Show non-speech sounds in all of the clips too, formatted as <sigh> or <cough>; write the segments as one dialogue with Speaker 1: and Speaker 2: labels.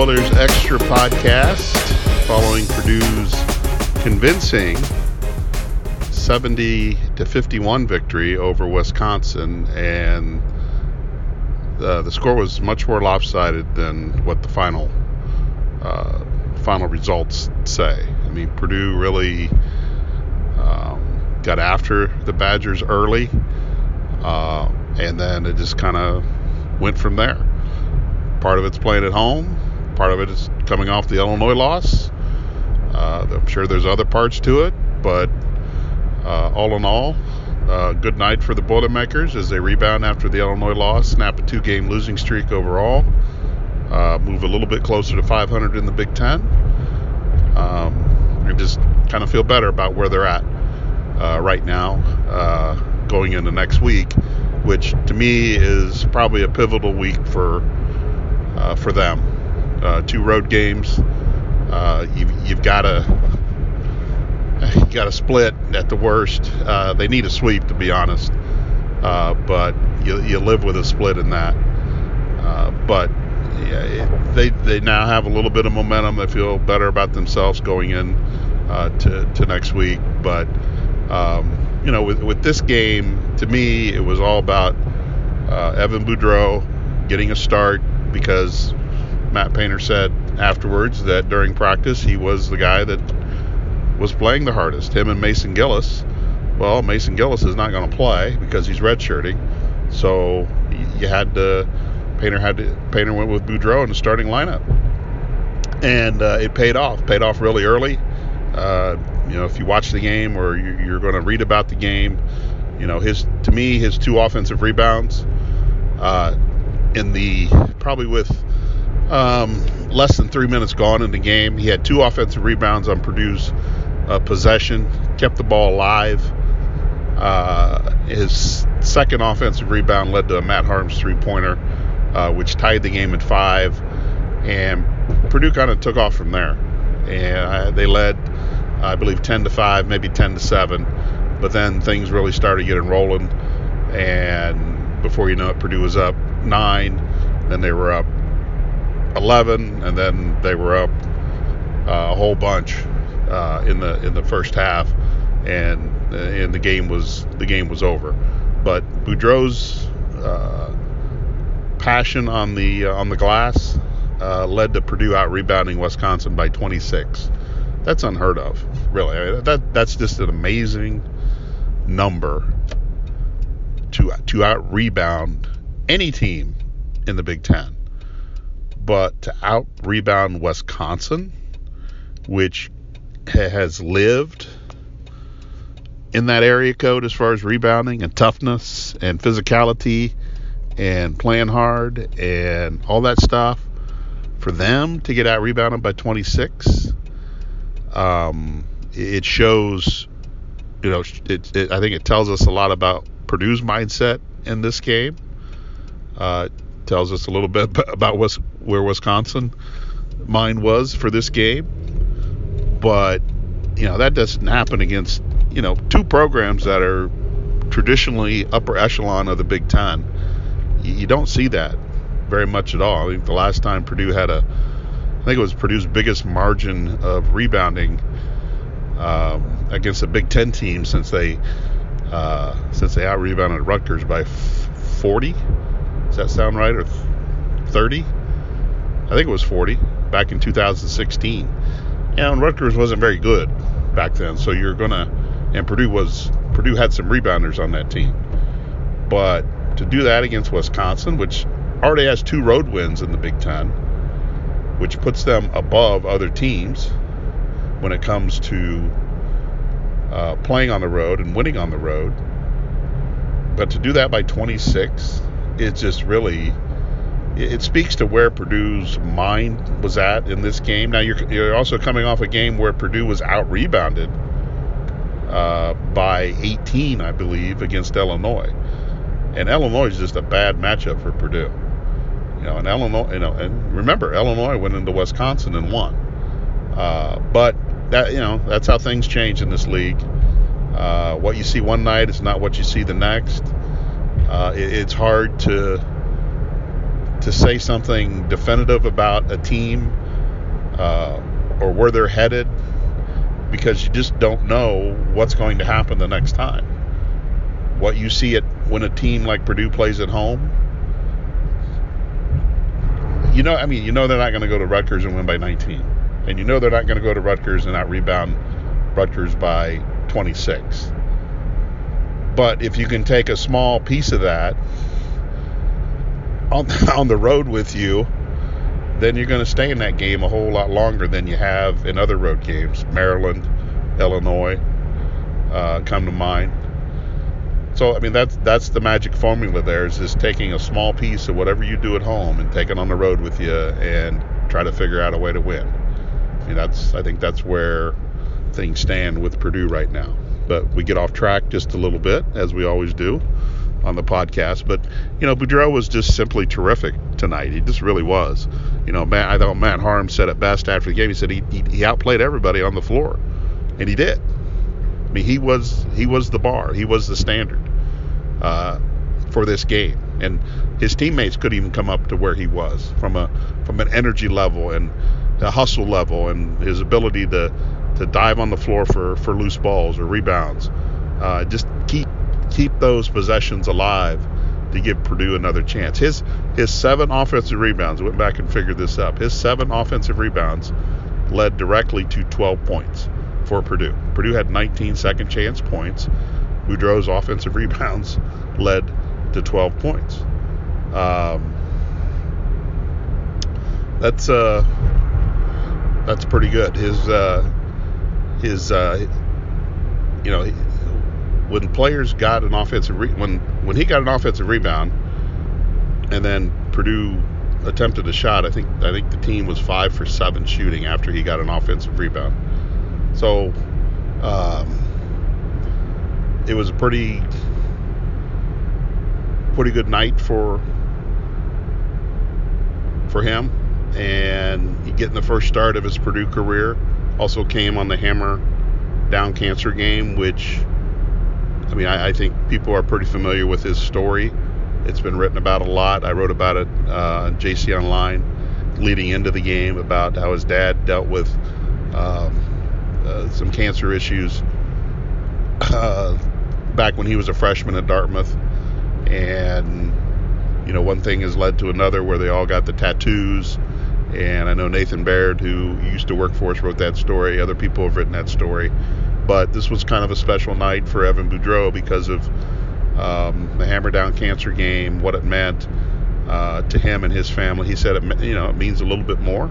Speaker 1: Boilers Extra podcast following Purdue's convincing 70 to 51 victory over Wisconsin. And uh, the score was much more lopsided than what the final uh, final results say. I mean, Purdue really um, got after the Badgers early, uh, and then it just kind of went from there. Part of it's playing at home. Part of it is coming off the Illinois loss. Uh, I'm sure there's other parts to it, but uh, all in all, uh, good night for the Boilermakers as they rebound after the Illinois loss, snap a two-game losing streak overall, uh, move a little bit closer to 500 in the Big Ten, um, and just kind of feel better about where they're at uh, right now, uh, going into next week, which to me is probably a pivotal week for uh, for them. Uh, two road games. Uh, you've, you've got to <laughs> you got to split at the worst. Uh, they need a sweep to be honest, uh, but you, you live with a split in that. Uh, but yeah, it, they they now have a little bit of momentum. They feel better about themselves going in to to next week. But um, you know, with with this game, to me, it was all about Evan Boudreau getting a start because Matt Painter said afterwards that during practice he was the guy that was playing the hardest. Him and Mason Gillis. Well, Mason Gillis is not going to play because he's redshirting. So you had to. Painter had to. Painter went with Boudreau in the starting lineup, and uh, it paid off. Paid off really early. Uh, you know, if you watch the game or you're going to read about the game, you know his to me his two offensive rebounds. Uh, in the probably with um, less than three minutes gone in the game. He had two offensive rebounds on Purdue's uh, possession, kept the ball alive. Uh, his second offensive rebound led to a Matt Haarms three pointer, uh, which tied the game at five. And Purdue kind of took off from there. And uh, they led, I believe, 10 to 5, maybe 10 to 7. But then things really started getting rolling. And before you know it, Purdue was up nine, then they were up 11, and then they were up uh, a whole bunch uh, in the in the first half, and and the game was the game was over. But Boudreau's uh, passion on the uh, on the glass uh, led to Purdue out rebounding Wisconsin by 26. That's unheard of, really. I mean, that that's just an amazing number to to out rebound any team in the Big Ten. But to out rebound Wisconsin, which has lived in that area code as far as rebounding and toughness and physicality and playing hard and all that stuff, for them to get out rebounded by 26, um, it shows, you know, it, it, I think it tells us a lot about Purdue's mindset in this game. Uh, tells us a little bit about where Wisconsin mind was for this game. But, you know, that doesn't happen against, you know, two programs that are traditionally upper echelon of the Big Ten. You don't see that very much at all. I think the last time Purdue had a, I think it was Purdue's biggest margin of rebounding um, against a Big Ten team since they uh, since they out rebounded Rutgers by 40. Does that sound right? Or 30? I think it was 40 back in 2016. And Rutgers wasn't very good back then, so you're gonna. And Purdue was Purdue had some rebounders on that team, but to do that against Wisconsin, which already has two road wins in the Big Ten, which puts them above other teams when it comes to uh, playing on the road and winning on the road. But to do that by 26 it's just really it speaks to where Purdue's mind was at in this game. Now you're you're also coming off a game where Purdue was out rebounded uh, by 18, I believe, against Illinois, and Illinois is just a bad matchup for Purdue. You know, and Illinois, you know, and remember Illinois went into Wisconsin and won. Uh, but that you know that's how things change in this league. Uh, what you see one night is not what you see the next uh, it, it's hard to to say something definitive about a team uh, or where they're headed because you just don't know what's going to happen the next time. What you see it when a team like Purdue plays at home, you know, I mean, you know they're not going to go to Rutgers and win by 19, and you know they're not going to go to Rutgers and not rebound Rutgers by 26. But if you can take a small piece of that on <laughs> on the road with you, then you're going to stay in that game a whole lot longer than you have in other road games. Maryland, Illinois, uh, come to mind. So I mean that's that's the magic formula. There is just taking a small piece of whatever you do at home and take it on the road with you and try to figure out a way to win. I mean that's I think that's where things stand with Purdue right now. But we get off track just a little bit as we always do on the podcast. But you know, Boudreau was just simply terrific tonight. He just really was. You know, Matt, I thought Matt Haarm said it best after the game. He said he, he, he outplayed everybody on the floor, and he did. I mean, he was he was the bar. He was the standard uh, for this game, and his teammates couldn't even come up to where he was from a from an energy level and a hustle level, and his ability to to dive on the floor for for loose balls or rebounds. Uh, just keep keep those possessions alive to give Purdue another chance. His his seven offensive rebounds, went back and figured this up. His seven offensive rebounds led directly to 12 points for Purdue. Purdue had 19 second chance points. Boudreau's offensive rebounds <laughs> led to 12 points. Um, that's uh, that's pretty good. His uh, his uh, you know when players got an offensive re- when when he got an offensive rebound, and then Purdue attempted a shot. I think I think the team was five for seven shooting after he got an offensive rebound. So um, it was a pretty pretty good night for for him, and getting the first start of his Purdue career. Also came on the hammer down cancer game, which I mean, I, I, think people are pretty familiar with his story. It's been written about a lot. I wrote about it uh, on JC Online leading into the game about how his dad dealt with um, uh, some cancer issues uh, back when he was a freshman at Dartmouth. And, you know, one thing has led to another where they all got the tattoos. And I know Nathan Baird, who used to work for us, wrote that story. Other people have written that story but this was kind of a special night for Evan Boudreau because of um, the Hammer Down Cancer game, what it meant uh, to him and his family. He said it, you know, it means a little bit more,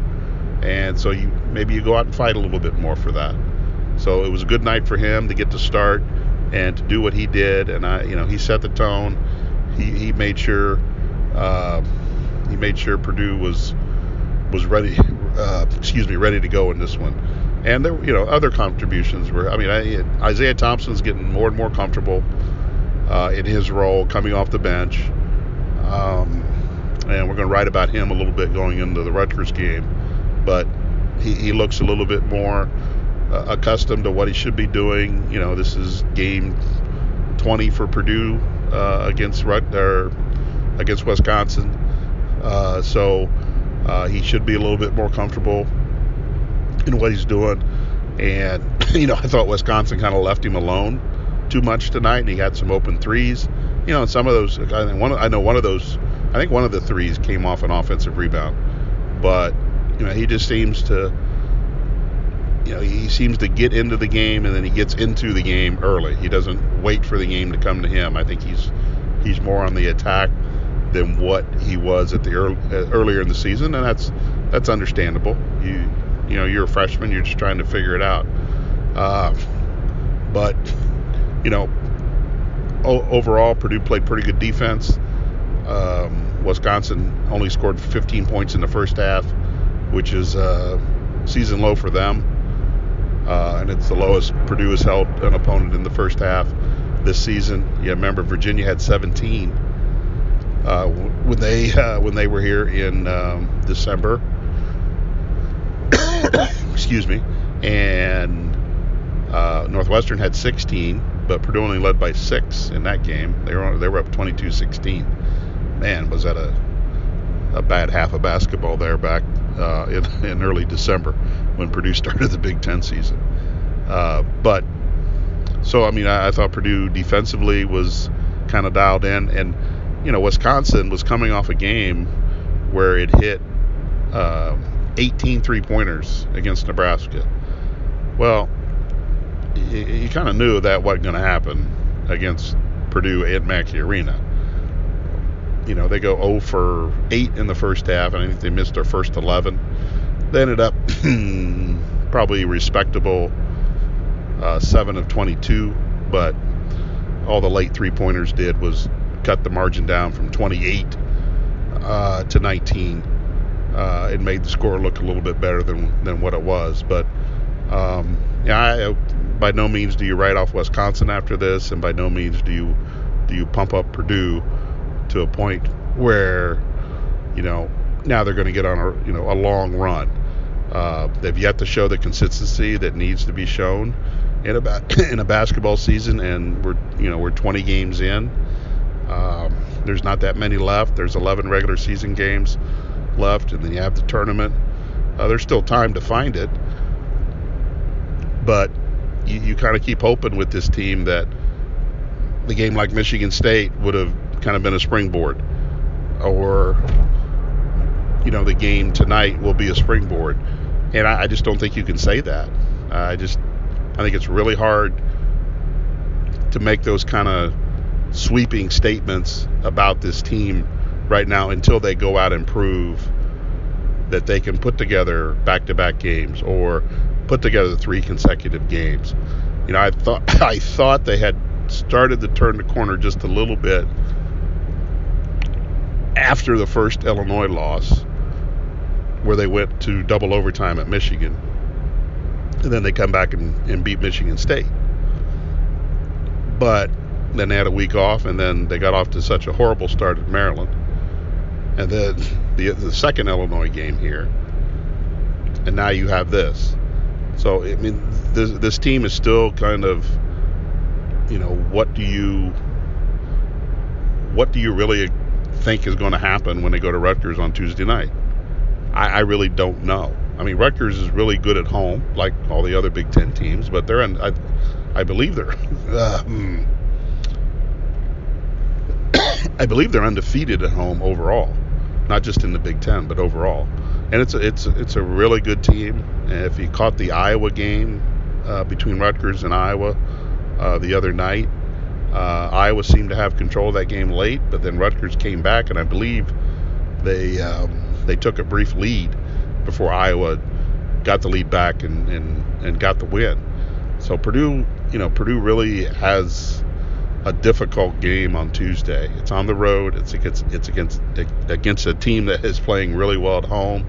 Speaker 1: and so you maybe you go out and fight a little bit more for that. So it was a good night for him to get to start and to do what he did, and I, you know, he set the tone. He he made sure uh, he made sure Purdue was was ready. Uh, excuse me, ready to go in this one and there, you know, other contributions were. I mean, I, Isaiah Thompson's getting more and more comfortable uh, in his role, coming off the bench, um, and we're going to write about him a little bit going into the Rutgers game. But he, he looks a little bit more uh, accustomed to what he should be doing. You know, this is game 20 for Purdue uh, against Rut or against Wisconsin, uh, so uh, he should be a little bit more comfortable in what he's doing. And, <laughs> you know, I thought Wisconsin kind of left him alone too much tonight, and he had some open threes. You know, and some of those, I think one, I know one of those, I think one of the threes came off an offensive rebound. But, you know, he just seems to, you know, he seems to get into the game and then he gets into the game early. He doesn't wait for the game to come to him. I think he's he's more on the attack than what he was at the early, earlier in the season, and that's that's understandable. You you know you're a freshman, you're just trying to figure it out. Uh, but you know, o- overall, Purdue played pretty good defense. Um, Wisconsin only scored 15 points in the first half, which is a season low for them, uh, and it's the lowest Purdue has held an opponent in the first half this season. Yeah, remember Virginia had 17 uh, when they uh, when they were here in um, December. <coughs> excuse me, and uh, Northwestern had 16, but Purdue only led by six in that game. They were they were up 22-16. Man, was that a a bad half of basketball there back uh, in, <laughs> in early December when Purdue <laughs> started the Big Ten season. Uh, but so I mean, I, I thought Purdue defensively was kind of dialed in, and you know, Wisconsin was coming off a game where it hit uh, 18 three pointers against Nebraska. Well, you, kind of knew that wasn't going to happen against Purdue at Mackey Arena. You know, they go 0 for 8 in the first half, and I think they missed their first 11. They ended up <clears throat> probably respectable uh, 7 of 22, but all the late three pointers did was cut the margin down from 28 uh, to 19. Uh, it made the score look a little bit better than than what it was. But um, yeah, I, by no means do you write off Wisconsin after this, and by no means do you do you pump up Purdue to a point where you know now they're going to get on a you know a long run. Uh, they've yet to show the consistency that needs to be shown in a ba- <laughs> in a basketball season, and we're you know we're 20 games in. Um, there's not that many left. There's 11 regular season games left, and then you have the tournament. Uh, there's still time to find it, but you, you kind of keep hoping with this team that the game like Michigan State would have kind of been a springboard, or you know the game tonight will be a springboard, and I, I just don't think you can say that. I just I think it's really hard to make those kind of sweeping statements about this team right now until they go out and prove that they can put together back-to-back games or put together three consecutive games. You know, I thought <laughs> I thought they had started to turn the corner just a little bit after the first Illinois loss, where they went to double overtime at Michigan and then they come back and, and beat Michigan State. But then they had a week off, and then they got off to such a horrible start at Maryland, and then the the second Illinois game here, and now you have this. So I mean, this this team is still kind of, you know, what do you what do you really think is going to happen when they go to Rutgers on Tuesday night? I, I really don't know. I mean, Rutgers is really good at home, like all the other Big Ten teams, but they're in, I, I believe they're, <laughs> uh, I believe they're undefeated at home overall, not just in the Big Ten, but overall. And it's a, it's it's a really good team. And if you caught the Iowa game uh, between Rutgers and Iowa uh, the other night, uh, Iowa seemed to have control of that game late, but then Rutgers came back, and I believe they um, they took a brief lead before Iowa got the lead back and, and, and got the win. So Purdue, you know, Purdue really has a difficult game on Tuesday. It's on the road. It's against it's against against a team that is playing really well at home,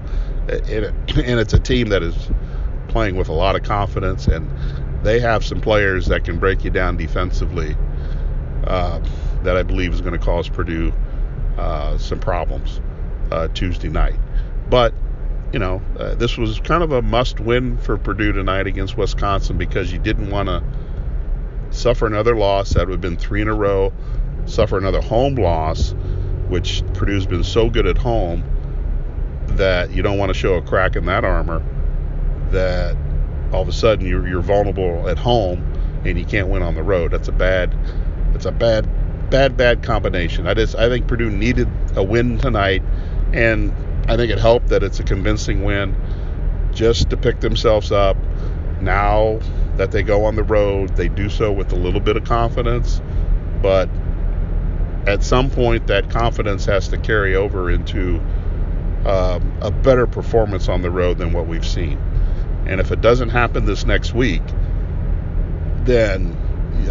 Speaker 1: and, it's a team that is playing with a lot of confidence, and they have some players that can break you down defensively. Uh, that I believe is going to cause Purdue uh, some problems uh, Tuesday night. But you know, uh, this was kind of a must win for Purdue tonight against Wisconsin because you didn't want to suffer another loss. That would have been three in a row. Suffer another home loss, which Purdue's been so good at home that you don't want to show a crack in that armor that all of a sudden you're, you're vulnerable at home and you can't win on the road. That's a bad, it's a bad, bad, bad combination. I just, I think Purdue needed a win tonight, and I think it helped that it's a convincing win just to pick themselves up. Now that they go on the road, they do so with a little bit of confidence, but at some point that confidence has to carry over into um, a better performance on the road than what we've seen. And if it doesn't happen this next week, then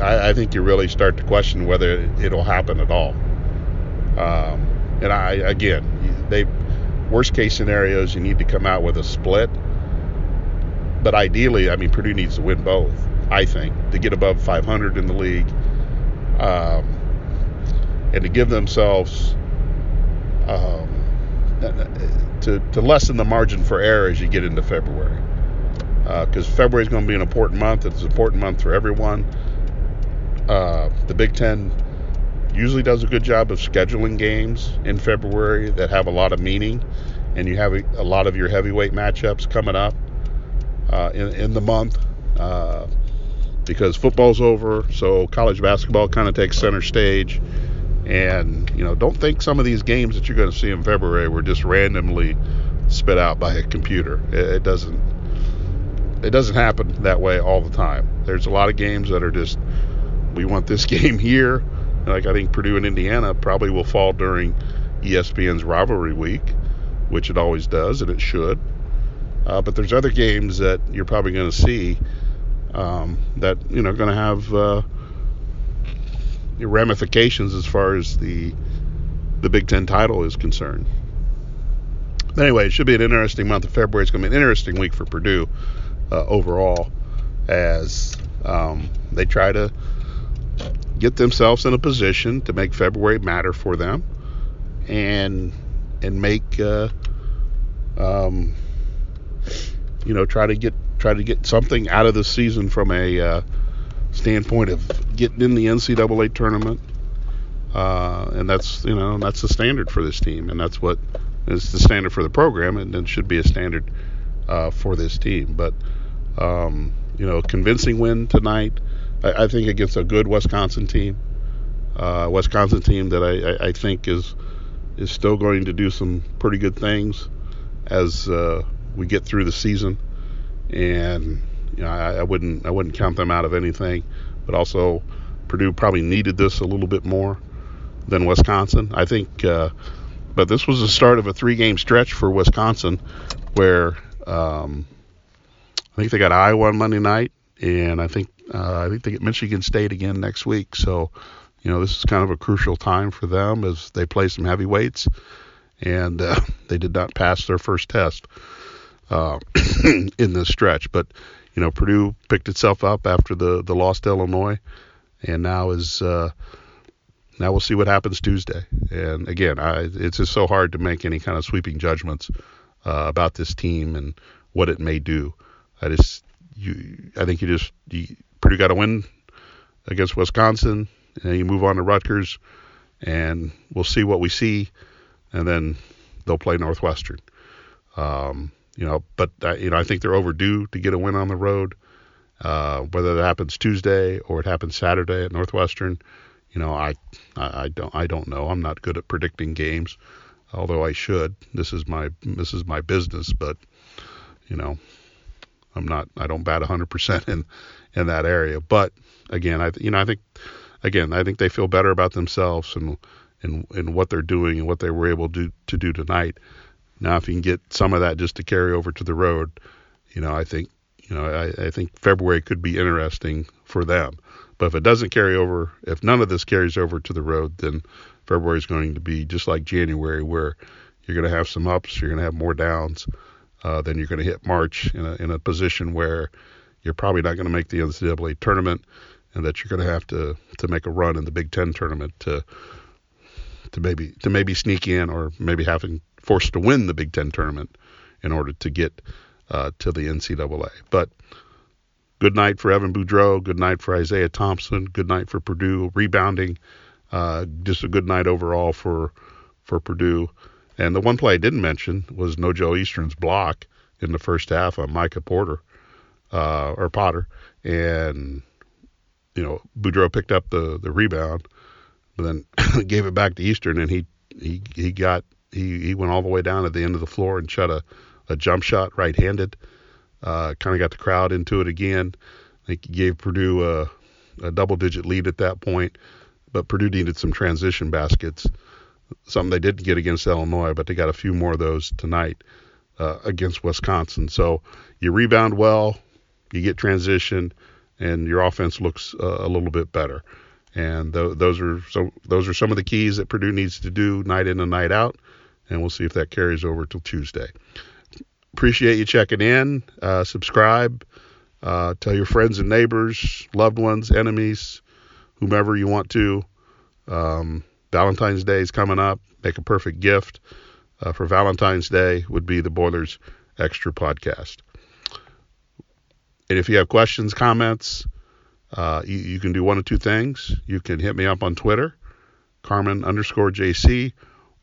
Speaker 1: I, I think you really start to question whether it'll happen at all. Um, and I, again, they worst case scenarios, you need to come out with a split. But ideally, I mean, Purdue needs to win both. I think to get above 500 in the league, um, and to give themselves um, to to lessen the margin for error as you get into February, because uh, February is going to be an important month. It's an important month for everyone. Uh, the Big Ten usually does a good job of scheduling games in February that have a lot of meaning, and you have a, a lot of your heavyweight matchups coming up uh, in, in the month uh, because football's over, so college basketball kind of takes center stage. And you know, don't think some of these games that you're going to see in February were just randomly spit out by a computer. It, it doesn't. It doesn't happen that way all the time. There's a lot of games that are just, we want this <laughs> game here. Like I think Purdue and Indiana probably will fall during ESPN's rivalry week, which it always does, and it should. Uh, but there's other games that you're probably going to see um, that you know going to have uh, ramifications as far as the the Big Ten title is concerned. But anyway, it should be an interesting month of February. It's going to be an interesting week for Purdue uh, overall as um, they try to get themselves in a position to make February matter for them and and make uh, um, you know try to get try to get something out of the season from a uh, standpoint of getting in the NCAA tournament. Uh, and that's you know that's the standard for this team, and that's what is the standard for the program, and it should be a standard uh, for this team. But um, you know, convincing win tonight, I, I, think against a good Wisconsin team, uh, Wisconsin team that I, I, I, think is is still going to do some pretty good things as uh, we get through the season and you know, I, I, wouldn't I wouldn't count them out of anything. But also, Purdue probably needed this a little bit more than Wisconsin. I think, uh, but this was the start of a three-game stretch for Wisconsin, where um, I think they got Iowa on Monday night, and I think uh, I think they get Michigan State again next week. So, you know, this is kind of a crucial time for them as they play some heavyweights, and uh, <laughs> they did not pass their first test uh, <clears throat> in this stretch. But you know, Purdue picked itself up after the the loss to Illinois, and now is uh, now we'll see what happens Tuesday. And again, I, it's just so hard to make any kind of sweeping judgments uh, about this team and what it may do. I just you I think you just you, Purdue got to win against Wisconsin, and you move on to Rutgers, and we'll see what we see, and then they'll play Northwestern. Um, you know, but uh, you know, I think they're overdue to get a win on the road. Uh, whether that happens Tuesday or it happens Saturday at Northwestern, you know, I, I, I don't I don't know. I'm not good at predicting games, although I should. This is my this is my business, but you know, I'm not I don't bat 100% in in that area. But again, I you know I think again I think they feel better about themselves and and and what they're doing and what they were able to to do tonight. Now, if you can get some of that just to carry over to the road, you know, I think, you know, I, I think February could be interesting for them. But if it doesn't carry over, if none of this carries over to the road, then February is going to be just like January, where you're going to have some ups, you're going to have more downs. Uh, then you're going to hit March in a, in a position where you're probably not going to make the NCAA tournament, and that you're going to have to to make a run in the Big Ten tournament to to maybe to maybe sneak in, or maybe having forced to win the Big Ten tournament in order to get uh, to the NCAA. But good night for Evan Boudreau. Good night for Isaiah Thompson. Good night for Purdue rebounding. Uh, just a good night overall for for Purdue. And the one play I didn't mention was Nojel Eastern's block in the first half on Micah Porter uh, or Potter, and you know Boudreau picked up the the rebound, but then <laughs> gave it back to Eastern, and he he he got he, he went all the way down at the end of the floor and shot a, a jump shot right handed. Uh, kind of got the crowd into it again. I think he gave Purdue a, a double digit lead at that point, but Purdue needed some transition baskets, something they didn't get against Illinois, but they got a few more of those tonight uh, against Wisconsin. So you rebound well, you get transition, and your offense looks uh, a little bit better. And th- those are some those are some of the keys that Purdue needs to do night in and night out and we'll see if that carries over till Tuesday. Appreciate you checking in. Uh, subscribe. Uh, tell your friends and neighbors, loved ones, enemies, whomever you want to. Um, Valentine's Day is coming up. Make a perfect gift uh, for Valentine's Day would be the Boilers Extra podcast. And if you have questions, comments, uh, you, you, can do one of two things. You can hit me up on Twitter Carmin underscore JC,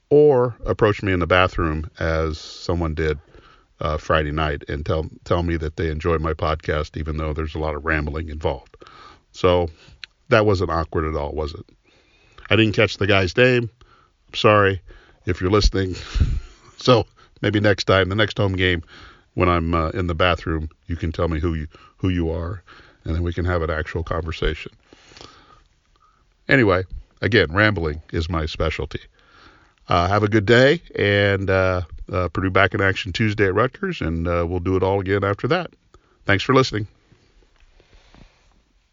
Speaker 1: or approach me in the bathroom as someone did uh, Friday night and tell tell me that they enjoy my podcast, even though there's a lot of rambling involved. So that wasn't awkward at all, was it? I didn't catch the guy's name. I'm sorry if you're listening. <laughs> so maybe next time, the next home game, when I'm uh, in the bathroom, you can tell me who you who you are, and then we can have an actual conversation. Anyway, again, rambling is my specialty. Uh, have a good day, and uh, uh, Purdue back in action Tuesday at Rutgers, and uh, we'll do it all again after that. Thanks for listening.